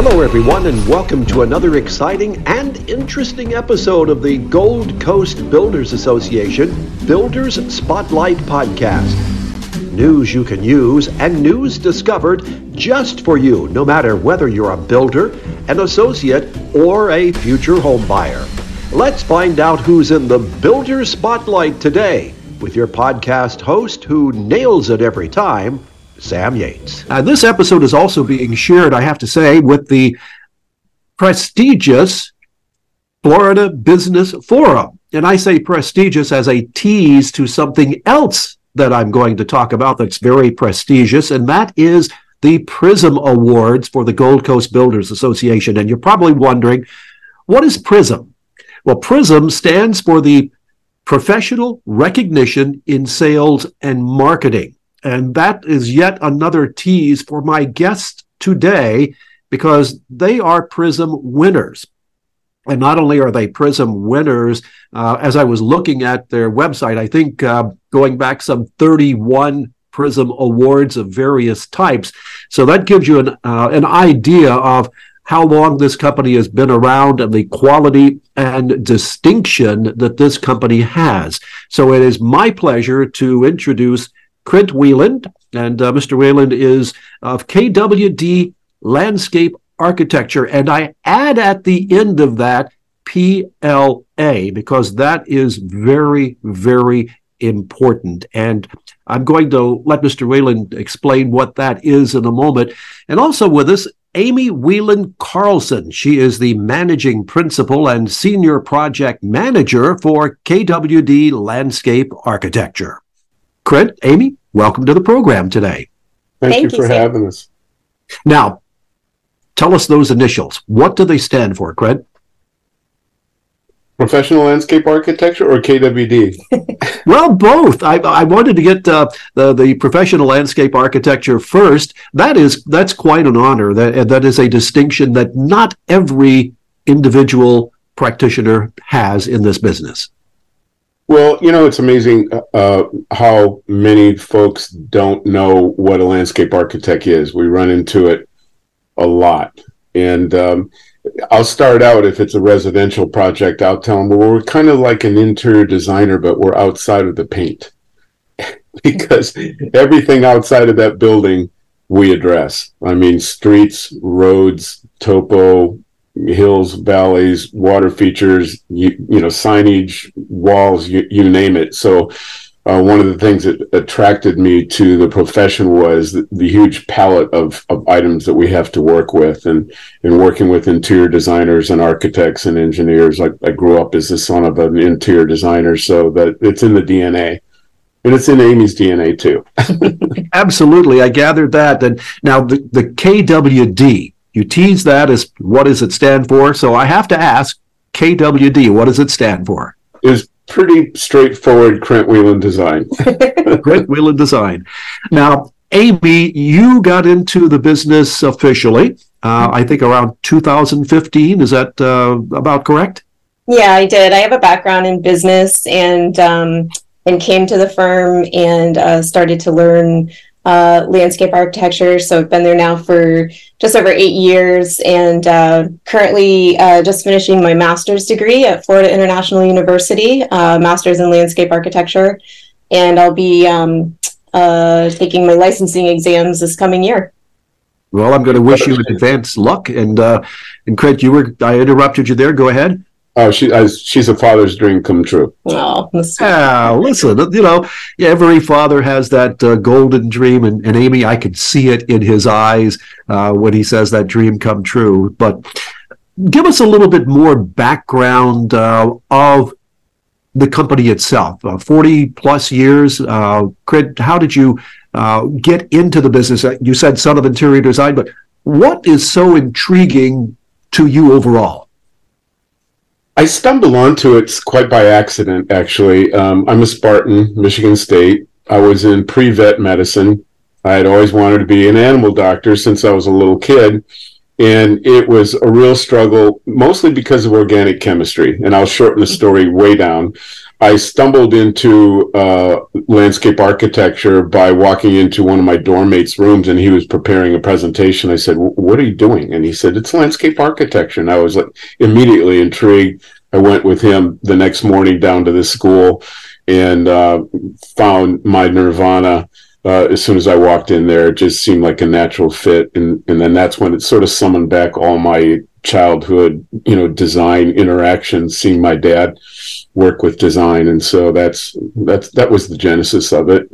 Hello, everyone, and welcome to another exciting and interesting episode of the Gold Coast Builders Association Builders Spotlight Podcast. News you can use and news discovered just for you, no matter whether you're a builder, an associate, or a future home buyer. Let's find out who's in the Builder Spotlight today with your podcast host who nails it every time, Sam Yates. Uh, this episode is also being shared, I have to say, with the prestigious Florida Business Forum. And I say prestigious as a tease to something else that I'm going to talk about that's very prestigious, and that is the PRISM Awards for the Gold Coast Builders Association. And you're probably wondering, what is PRISM? Well, PRISM stands for the Professional Recognition in Sales and Marketing. And that is yet another tease for my guests today because they are PRISM winners. And not only are they PRISM winners, uh, as I was looking at their website, I think uh, going back some 31 PRISM awards of various types. So that gives you an, uh, an idea of how long this company has been around and the quality and distinction that this company has. So it is my pleasure to introduce Krent Wieland. And uh, Mr. Wieland is of KWD Landscape Architecture. And I add at the end of that PLA because that is very, very important. And I'm going to let Mr. Wieland explain what that is in a moment. And also with us Amy Wieland Carlson. She is the managing principal and senior project manager for KWD Landscape Architecture. Krent, Amy, welcome to the program today. Thank, Thank you for you, having us. Now, tell us those initials. What do they stand for, Krent? Professional landscape architecture or KWD? well, both. I, I wanted to get uh, the the professional landscape architecture first. That is that's quite an honor. That that is a distinction that not every individual practitioner has in this business. Well, you know, it's amazing uh, how many folks don't know what a landscape architect is. We run into it a lot, and um, I'll start out if it's a residential project. I'll tell them, well, we're kind of like an interior designer, but we're outside of the paint because everything outside of that building we address. I mean, streets, roads, topo, hills, valleys, water features, you, you know, signage, walls, you, you name it. So uh, one of the things that attracted me to the profession was the, the, huge palette of, of items that we have to work with and, and working with interior designers and architects and engineers. I, I grew up as the son of an interior designer, so that it's in the DNA. And it's in Amy's DNA too. Absolutely. I gathered that. And now the, the KWD, you tease that as what does it stand for? So I have to ask KWD, what does it stand for? Is pretty straightforward Krent Wieland design. Krent Wieland design. Now, Amy, you got into the business officially, uh, I think around 2015. Is that uh, about correct? Yeah, I did. I have a background in business and um, and came to the firm and uh, started to learn uh, landscape architecture. So I've been there now for just over eight years and uh, currently uh, just finishing my master's degree at Florida International University, uh, master's in landscape architecture. And I'll be um, uh, taking my licensing exams this coming year. Well, I'm going to wish you advanced luck. And, uh, and Craig, you were, I interrupted you there. Go ahead. Oh, she uh, she's a father's dream come true. Oh, yeah, listen, you know, every father has that uh, golden dream, and, and Amy, I could see it in his eyes uh, when he says that dream come true. But give us a little bit more background uh, of the company itself. Uh, Forty plus years, uh, Krent, how did you get into the business? You said son of interior design, but what is so intriguing to you overall? I stumbled onto it quite by accident, actually. Um, I'm a Spartan, Michigan State. I was in pre vet medicine. I had always wanted to be an animal doctor since I was a little kid. And it was a real struggle, mostly because of organic chemistry. And I'll shorten the story way down. I stumbled into uh, landscape architecture by walking into one of my dorm mates' rooms, and he was preparing a presentation. I said, "What are you doing?" And he said, "It's landscape architecture." And I was like immediately intrigued. I went with him the next morning down to the school and uh, found my nirvana. Uh, as soon as I walked in there, it just seemed like a natural fit, and and then that's when it sort of summoned back all my childhood, you know, design interactions, seeing my dad work with design, and so that's that's that was the genesis of it.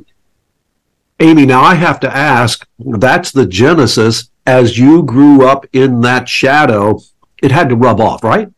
Amy, now I have to ask, that's the genesis. As you grew up in that shadow, it had to rub off, right?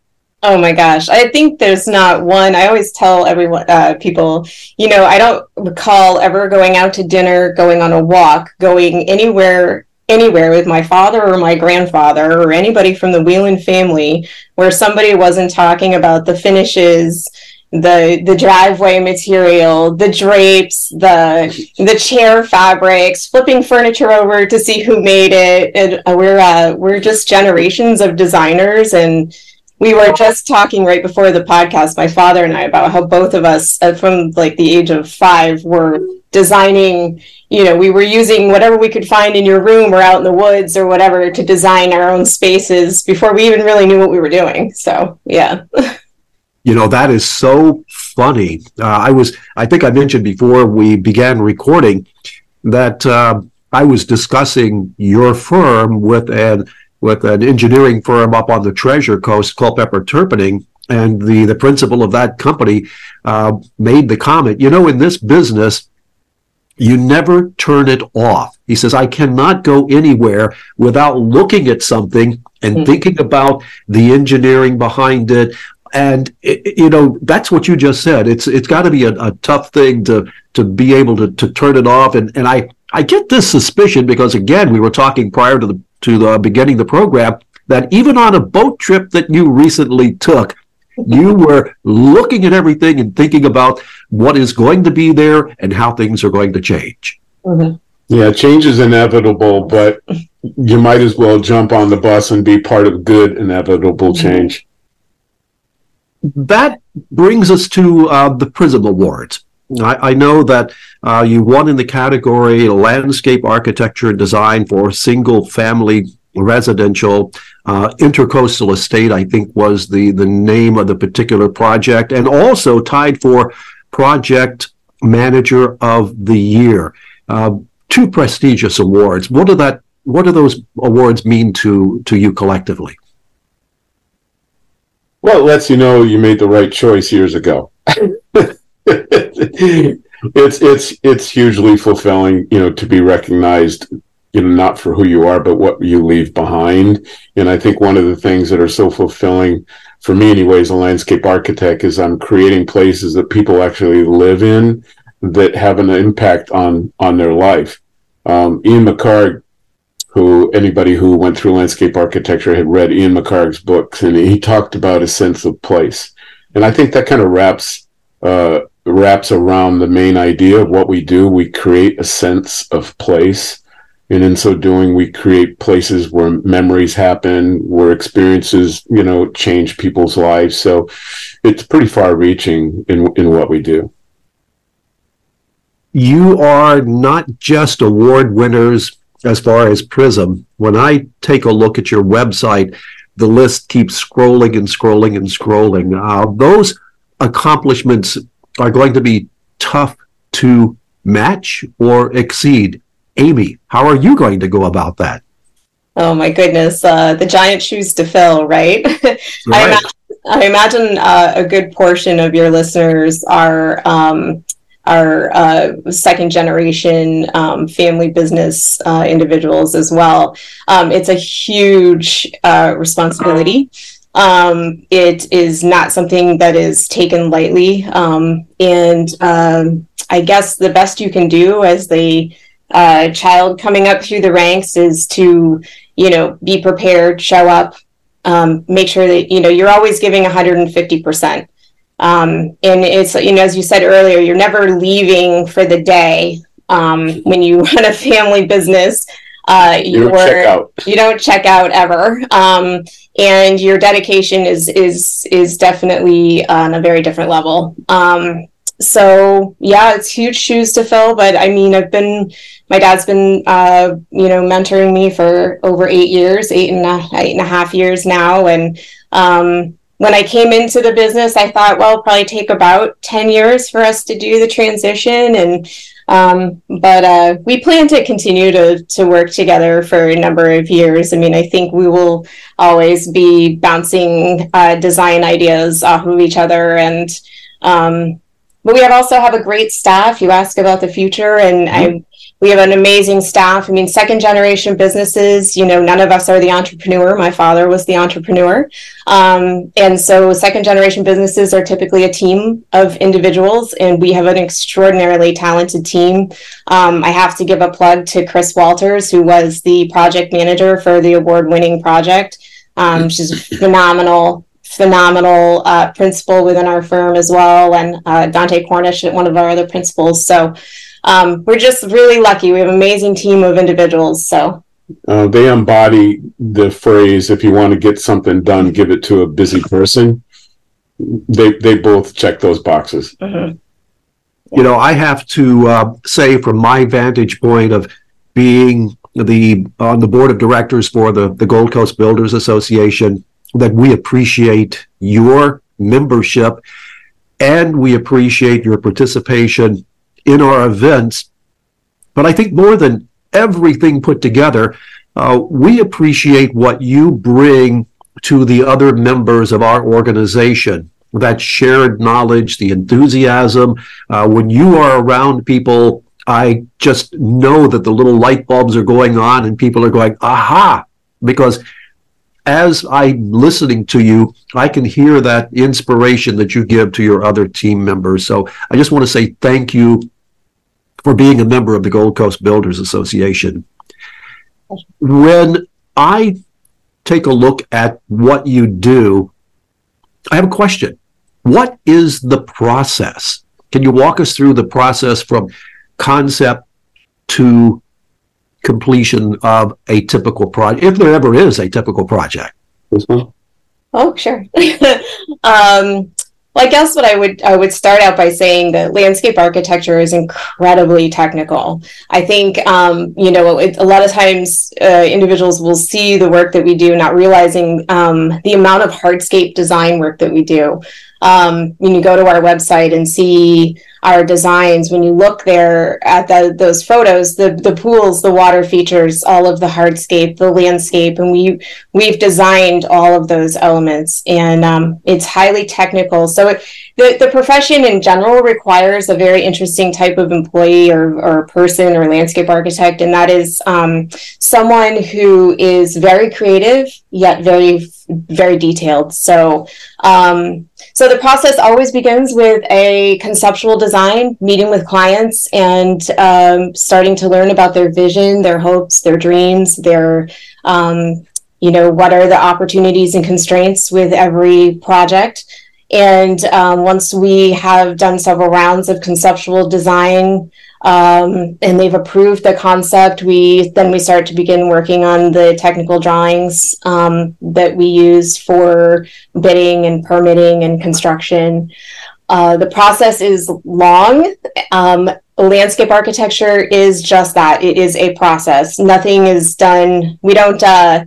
Oh my gosh, I think there's not one. I always tell everyone, uh, people, you know, I don't recall ever going out to dinner, going on a walk, going anywhere anywhere with my father or my grandfather or anybody from the Wieland family where somebody wasn't talking about the finishes the the driveway material the drapes the the chair fabrics flipping furniture over to see who made it. And uh, we're uh, we're just generations of designers. And we were just talking right before the podcast my father and i about how both of us uh, from like the age of five were designing you know we were using whatever we could find in your room or out in the woods or whatever to design our own spaces before we even really knew what we were doing. So yeah. You know that is so funny. Uh, i was i think i mentioned before we began recording that uh, i was discussing your firm with an with an engineering firm up on the treasure coast culpepper terpening and the the principal of that company uh, made the comment you know in this business you never turn it off. He says, I cannot go anywhere without looking at something and mm-hmm. thinking about the engineering behind it. And it, you know that's what you just said. It's it's got to be a, a, tough thing to to be able to, to turn it off. And and I I get this suspicion because again we were talking prior to the to the beginning of the program that even on a boat trip that you recently took, you were looking at everything and thinking about what is going to be there and how things are going to change. Mm-hmm. Yeah, change is inevitable, but you might as well jump on the bus and be part of good inevitable mm-hmm. change. That brings us to uh, the Prism Awards. I, I know that uh, you won in the category landscape architecture and design for single family residential. Uh, intercoastal estate i think was the the name of the particular project and also tied for project manager of the year. Uh, two prestigious awards. What do that what do those awards mean to to you collectively? Well it lets you know you made the right choice years ago. It's it's it's hugely fulfilling you know to be recognized you know not for who you are but what you leave behind. And i think one of the things that are so fulfilling for me anyways a landscape architect is i'm creating places that people actually live in that have an impact on on their life. Um, ian mcharg who anybody who went through landscape architecture had read ian mcharg's books and he talked about a sense of place. And i think that kind of wraps uh, wraps around the main idea of what we do. We create a sense of place and in so doing we create places where memories happen where experiences you know change people's lives. So it's pretty far reaching in in what we do. You are not just award winners as far as prism. When i take a look at your website the list keeps scrolling and scrolling and scrolling. Uh, those accomplishments are going to be tough to match or exceed Amy, how are you going to go about that? Oh my goodness, uh, the giant shoes to fill, right? right. I imagine, I imagine uh, a good portion of your listeners are um, are uh, second generation um, family business uh, individuals as well. Um, it's a huge uh, responsibility. Um, it is not something that is taken lightly, um, and um, I guess the best you can do as they uh, child coming up through the ranks is to you know be prepared show up um, make sure that you know you're always giving 150% um, and it's you know as you said earlier you're never leaving for the day um, when you run a family business Uh, You don't check out. you don't check out ever. Um, and your dedication is is is definitely on a very different level. Um, so yeah it's huge shoes to fill but i mean i've been my dad's been uh, you know mentoring me for over eight years eight and a, eight and a half years now and um, when i came into the business i thought well probably take about 10 years for us to do the transition and um, but uh, we plan to continue to to work together for a number of years. I mean, I think we will always be bouncing uh, design ideas off of each other, and um, but we have also have a great staff. You ask about the future, and I we have an amazing staff. I mean, second generation businesses, you know, none of us are the entrepreneur. My father was the entrepreneur. Um, and so second generation businesses are typically a team of individuals, and we have an extraordinarily talented team. Um, I have to give a plug to Chris Walters, who was the project manager for the award winning project. Um, she's a phenomenal phenomenal uh, principal within our firm as well, and uh, Dante Cornish, one of our other principals. So um, we're just really lucky. We have an amazing team of individuals. So Uh, they embody the phrase, if you want to get something done, give it to a busy person. They, they both check those boxes. mhm. You know, I have to uh, say, from my vantage point of being the on the board of directors for the the Gold Coast Builders Association, that we appreciate your membership and we appreciate your participation in our events. But I think more than everything put together, uh, we appreciate what you bring to the other members of our organization. That shared knowledge, the enthusiasm. Uh, when you are around people, I just know that the little light bulbs are going on and people are going, aha, because as I'm listening to you, I can hear that inspiration that you give to your other team members. So I just want to say thank you for being a member of the Gold Coast Builders Association. When I take a look at what you do, I have a question. What is the process? Can you walk us through the process from concept to completion of a typical project, if there ever is a typical project? Oh, sure. um, well, I guess what I would I would start out by saying that landscape architecture is incredibly technical. I think um, you know it, a lot of times uh, individuals will see the work that we do, not realizing um, the amount of hardscape design work that we do. Um, when you go to our website and see our designs, when you look there at the, those photos, the the pools, the water features, all of the hardscape, the landscape, and we we've designed all of those elements, and um, it's highly technical. So it, the the profession in general requires a very interesting type of employee or or person or landscape architect, and that is um, someone who is very creative yet very very detailed. So. Um, so the process always begins with a conceptual design, meeting with clients, and um, starting to learn about their vision, their hopes, their dreams, their um, you know what are the opportunities and constraints with every project. And um, once we have done several rounds of conceptual design, um, and they've approved the concept, we then we start to begin working on the technical drawings um, that we use for bidding and permitting and construction. Uh, the process is long. Um, landscape architecture is just that. It is a process. Nothing is done. We don't uh,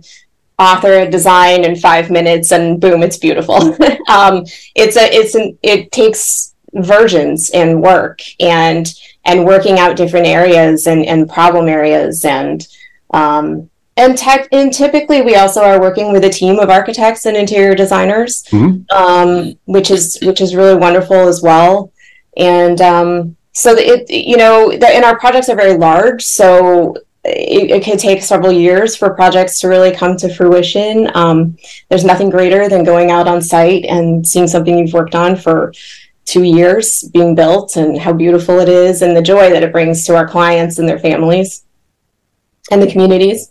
author a design in five minutes and boom, it's beautiful. um, it's a it's an it takes versions and work and and working out different areas and, and problem areas. And um, and tech and typically we also are working with a team of architects and interior designers Mhm. um, which is which is really wonderful as well. And um, so it you know the, and our projects are very large so it, it can take several years for projects to really come to fruition. Um, there's nothing greater than going out on site and seeing something you've worked on for two years being built and how beautiful it is and the joy that it brings to our clients and their families and the communities.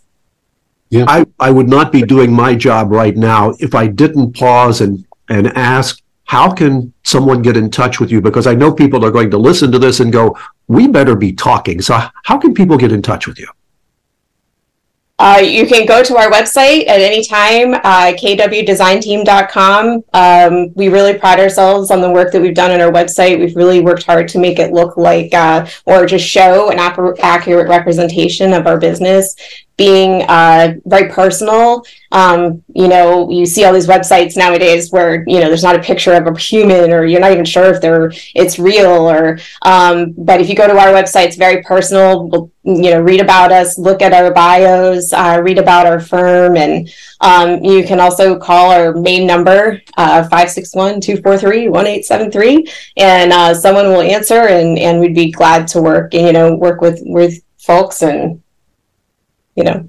I, I would not be doing my job right now if I didn't pause and, and ask, how can someone get in touch with you? Because I know people are going to listen to this and go, we better be talking. So how can people get in touch with you? Uh, you can go to our website at any time, uh, kwdesignteam.com. Um, we really pride ourselves on the work that we've done on our website. We've really worked hard to make it look like uh, or just show an ap- accurate representation of our business being uh, very personal. Um, you know, you see all these websites nowadays where you know there's not a picture of a human, or you're not even sure if they're it's real. Or um, but if you go to our website, it's very personal. We'll, you know, read about us, look at our bios, uh, read about our firm, and um, you can also call our main number uh, five six one two four three one eight seven three, and uh, someone will answer, and and we'd be glad to work you know work with with folks and you know.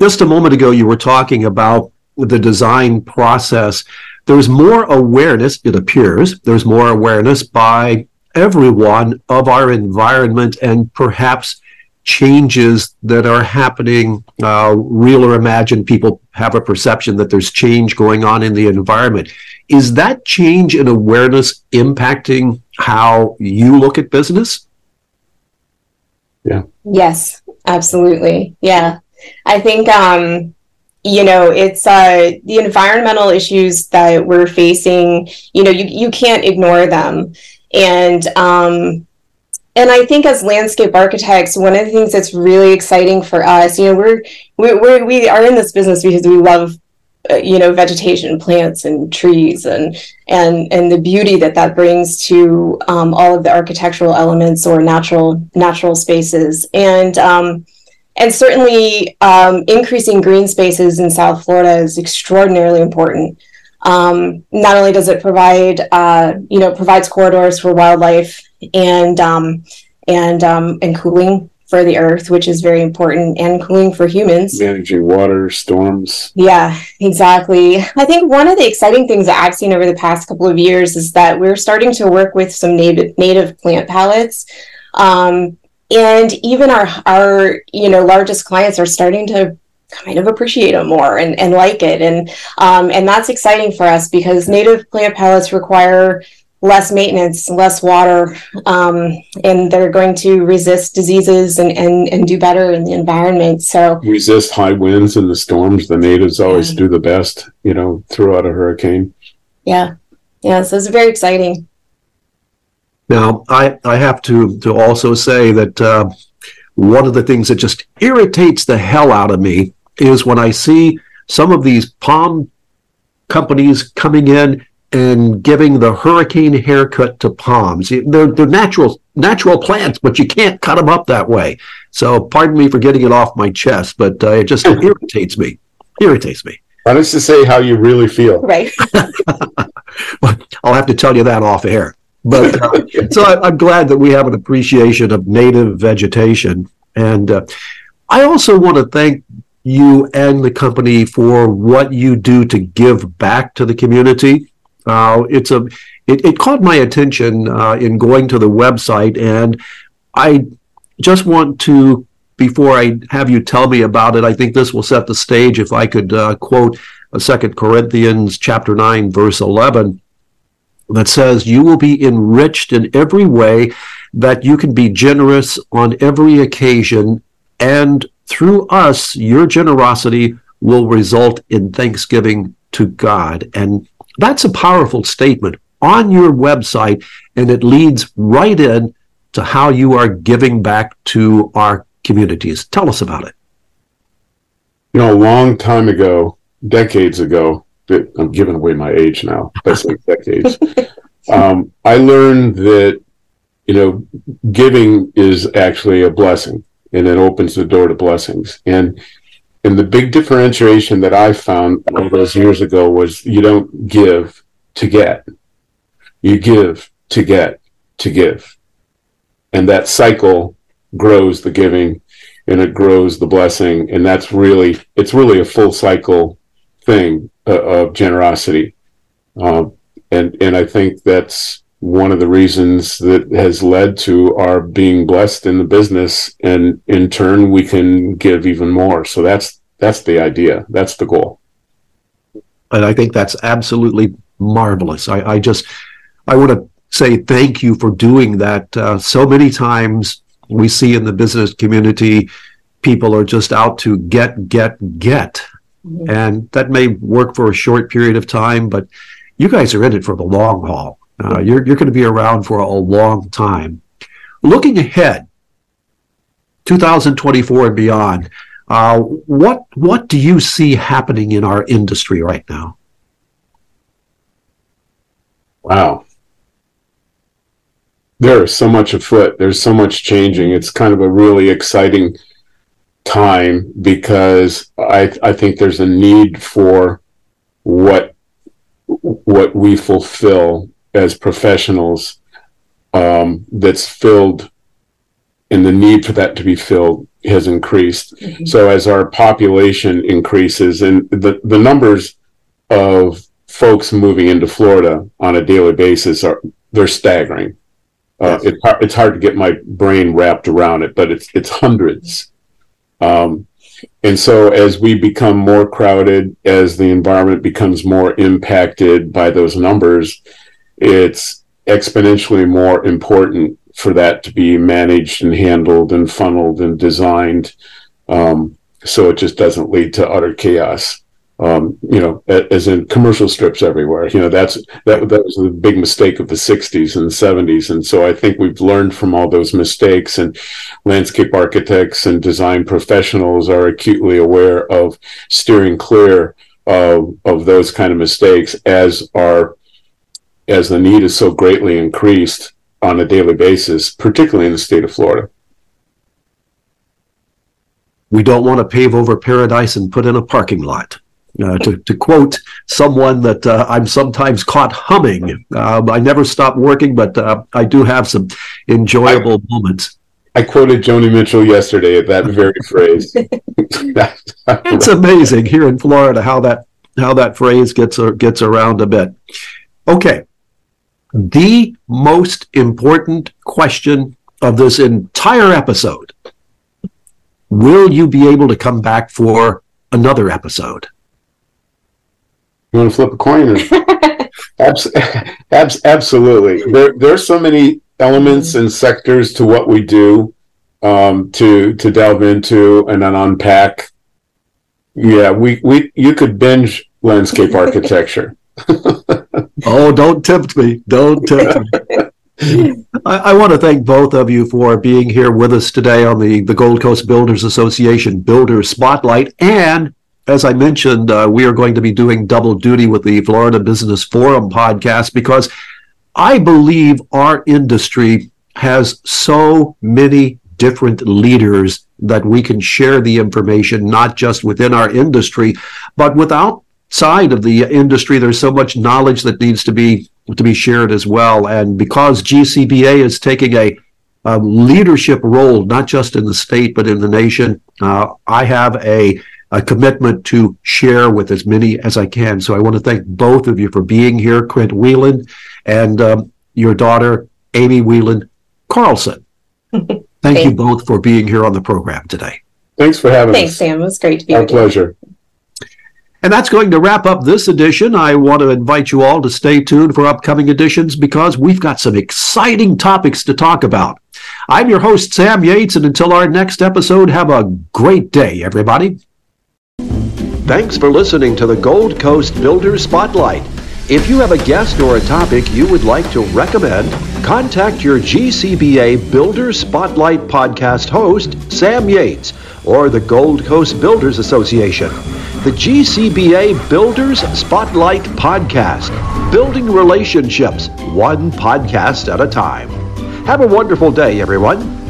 Just a moment ago, you were talking about the design process. There's more awareness, it appears, there's more awareness by everyone of our environment and perhaps changes that are happening, uh, real or imagined. People have a perception that there's change going on in the environment. Is that change in awareness impacting how you look at business? Yeah. Yes, absolutely. Yeah. I think um you know it's uh the environmental issues that we're facing you know you you can't ignore them and um and I think as landscape architects, one of the things that's really exciting for us, you know, we're we we're, we are in this business because we love uh, you know vegetation plants and trees and and and the beauty that that brings to um, all of the architectural elements or natural natural spaces. And um, and certainly um, increasing green spaces in south florida is extraordinarily important. Um, not only does it provide uh, you know provides corridors for wildlife and um, and um, and cooling for the earth, which is very important, and cooling for humans. Managing water, storms. Yeah, exactly. I think one of the exciting things that I've seen over the past couple of years is that we're starting to work with some native native plant palettes. Um, and even our our you know largest clients are starting to kind of appreciate them more and, and like it and um, and that's exciting for us because native plant palettes require less maintenance, less water, um, and they're going to resist diseases and, and, and do better in the environment. So resist high winds and the storms. The natives always yeah. do the best, you know, throughout a hurricane. Yeah. Yeah. So it's very exciting. Now, I, I have to, to also say that uh, one of the things that just irritates the hell out of me is when I see some of these palm companies coming in and giving the hurricane haircut to palms. They're, they're natural natural plants, but you can't cut them up that way. So pardon me for getting it off my chest, but uh, it just irritates me. Irritates me. Why don't you say how you really feel? Right. well, I'll have to tell you that off air. But uh, so I, am glad that we have an appreciation of native vegetation, and uh, I also want to thank you and the company for what you do to give back to the community. Uh, it's a it, it caught my attention uh, in going to the website, and I just want to before I have you tell me about it. I think this will set the stage. If I could uh, quote a Second Corinthians chapter nine verse eleven, that says, "You will be enriched in every way." That you can be generous on every occasion, and through us, your generosity will result in thanksgiving to God. And that's a powerful statement on your website, and it leads right in to how you are giving back to our communities. Tell us about it. You know, a long time ago, decades ago, I'm giving away my age now, that's like decades. Um, I learned that, you know, giving is actually a blessing and it opens the door to blessings. And and the big differentiation that I found all those years ago was you don't give to get. You give to get to give. And that cycle grows the giving and it grows the blessing. And that's really, it's really a full cycle thing uh, of generosity. Uh, and, and I think that's one of the reasons that has led to our being blessed in the business and in turn we can give even more so that's that's the idea that's the goal and i think that's absolutely marvelous i, I just i want to say thank you for doing that uh, so many times we see in the business community people are just out to get, get, get. Mm-hmm. And that may work for a short period of time, but you guys are in it for the long haul. Uh, you're you're going to be around for a long time. Looking ahead, 2024 and beyond, uh, what what do you see happening in our industry right now? Wow, there is so much afoot. There's so much changing. It's kind of a really exciting time because I I think there's a need for what what we fulfill as professionals um, that's filled and the need for that to be filled has increased. Mm-hmm. So as our population increases and the, the numbers of folks moving into Florida on a daily basis are they're staggering. Uh, yes. it, it's hard to get my brain wrapped around it, but it's it's hundreds. Um, and so as we become more crowded, as the environment becomes more impacted by those numbers, it's exponentially more important for that to be managed and handled and funneled and designed. Um, so it just doesn't lead to utter chaos. Um, you know as in commercial strips everywhere. You know that's that, that was the big mistake of the 60s and 70s and so i think we've learned from all those mistakes and landscape architects and design professionals are acutely aware of steering clear of, of those kind of mistakes as are as the need is so greatly increased on a daily basis, particularly in the state of Florida. We don't want to pave over paradise and put in a parking lot. Uh, to, to quote someone that uh, I'm sometimes caught humming, uh, I never stop working, but uh, I do have some enjoyable I, moments. I quoted Joni Mitchell yesterday at that very phrase. it's amazing here in Florida how that how that phrase gets uh, gets around a bit. Okay, the most important question of this entire episode. Will you be able to come back for another episode? You want to flip a coin? abs- abs- absolutely. There, there are so many elements and sectors to what we do um, to to delve into and then unpack. Yeah, we, we you could binge landscape architecture. oh, don't tempt me. Don't tempt me. I, I, want to thank both of you for being here with us today on the, the Gold Coast Builders Association Builder Spotlight. And as I mentioned, uh, we are going to be doing double duty with the Florida Business Forum podcast because I believe our industry has so many different leaders that we can share the information, not just within our industry, but without side of the industry, there's so much knowledge that needs to be to be shared as well. And because GCBA is taking a, a leadership role, not just in the state but in the nation, uh, I have a a commitment to share with as many as I can. So I want to thank both of you for being here, Krent Wieland and um, your daughter, Amy Wieland Carlson. Thank you both for being here on the program today. Thanks for having Thanks, us. Thanks, Sam. It was great to be here. Our pleasure. And that's going to wrap up this edition. I want to invite you all to stay tuned for upcoming editions because we've got some exciting topics to talk about. I'm your host, Sam Yates, and until our next episode, have a great day, everybody. Thanks for listening to the Gold Coast Builder Spotlight. If you have a guest or a topic you would like to recommend, contact your GCBA Builder Spotlight podcast host, Sam Yates, or the Gold Coast Builders Association the GCBA Builders Spotlight Podcast, building relationships one podcast at a time. Have a wonderful day, everyone.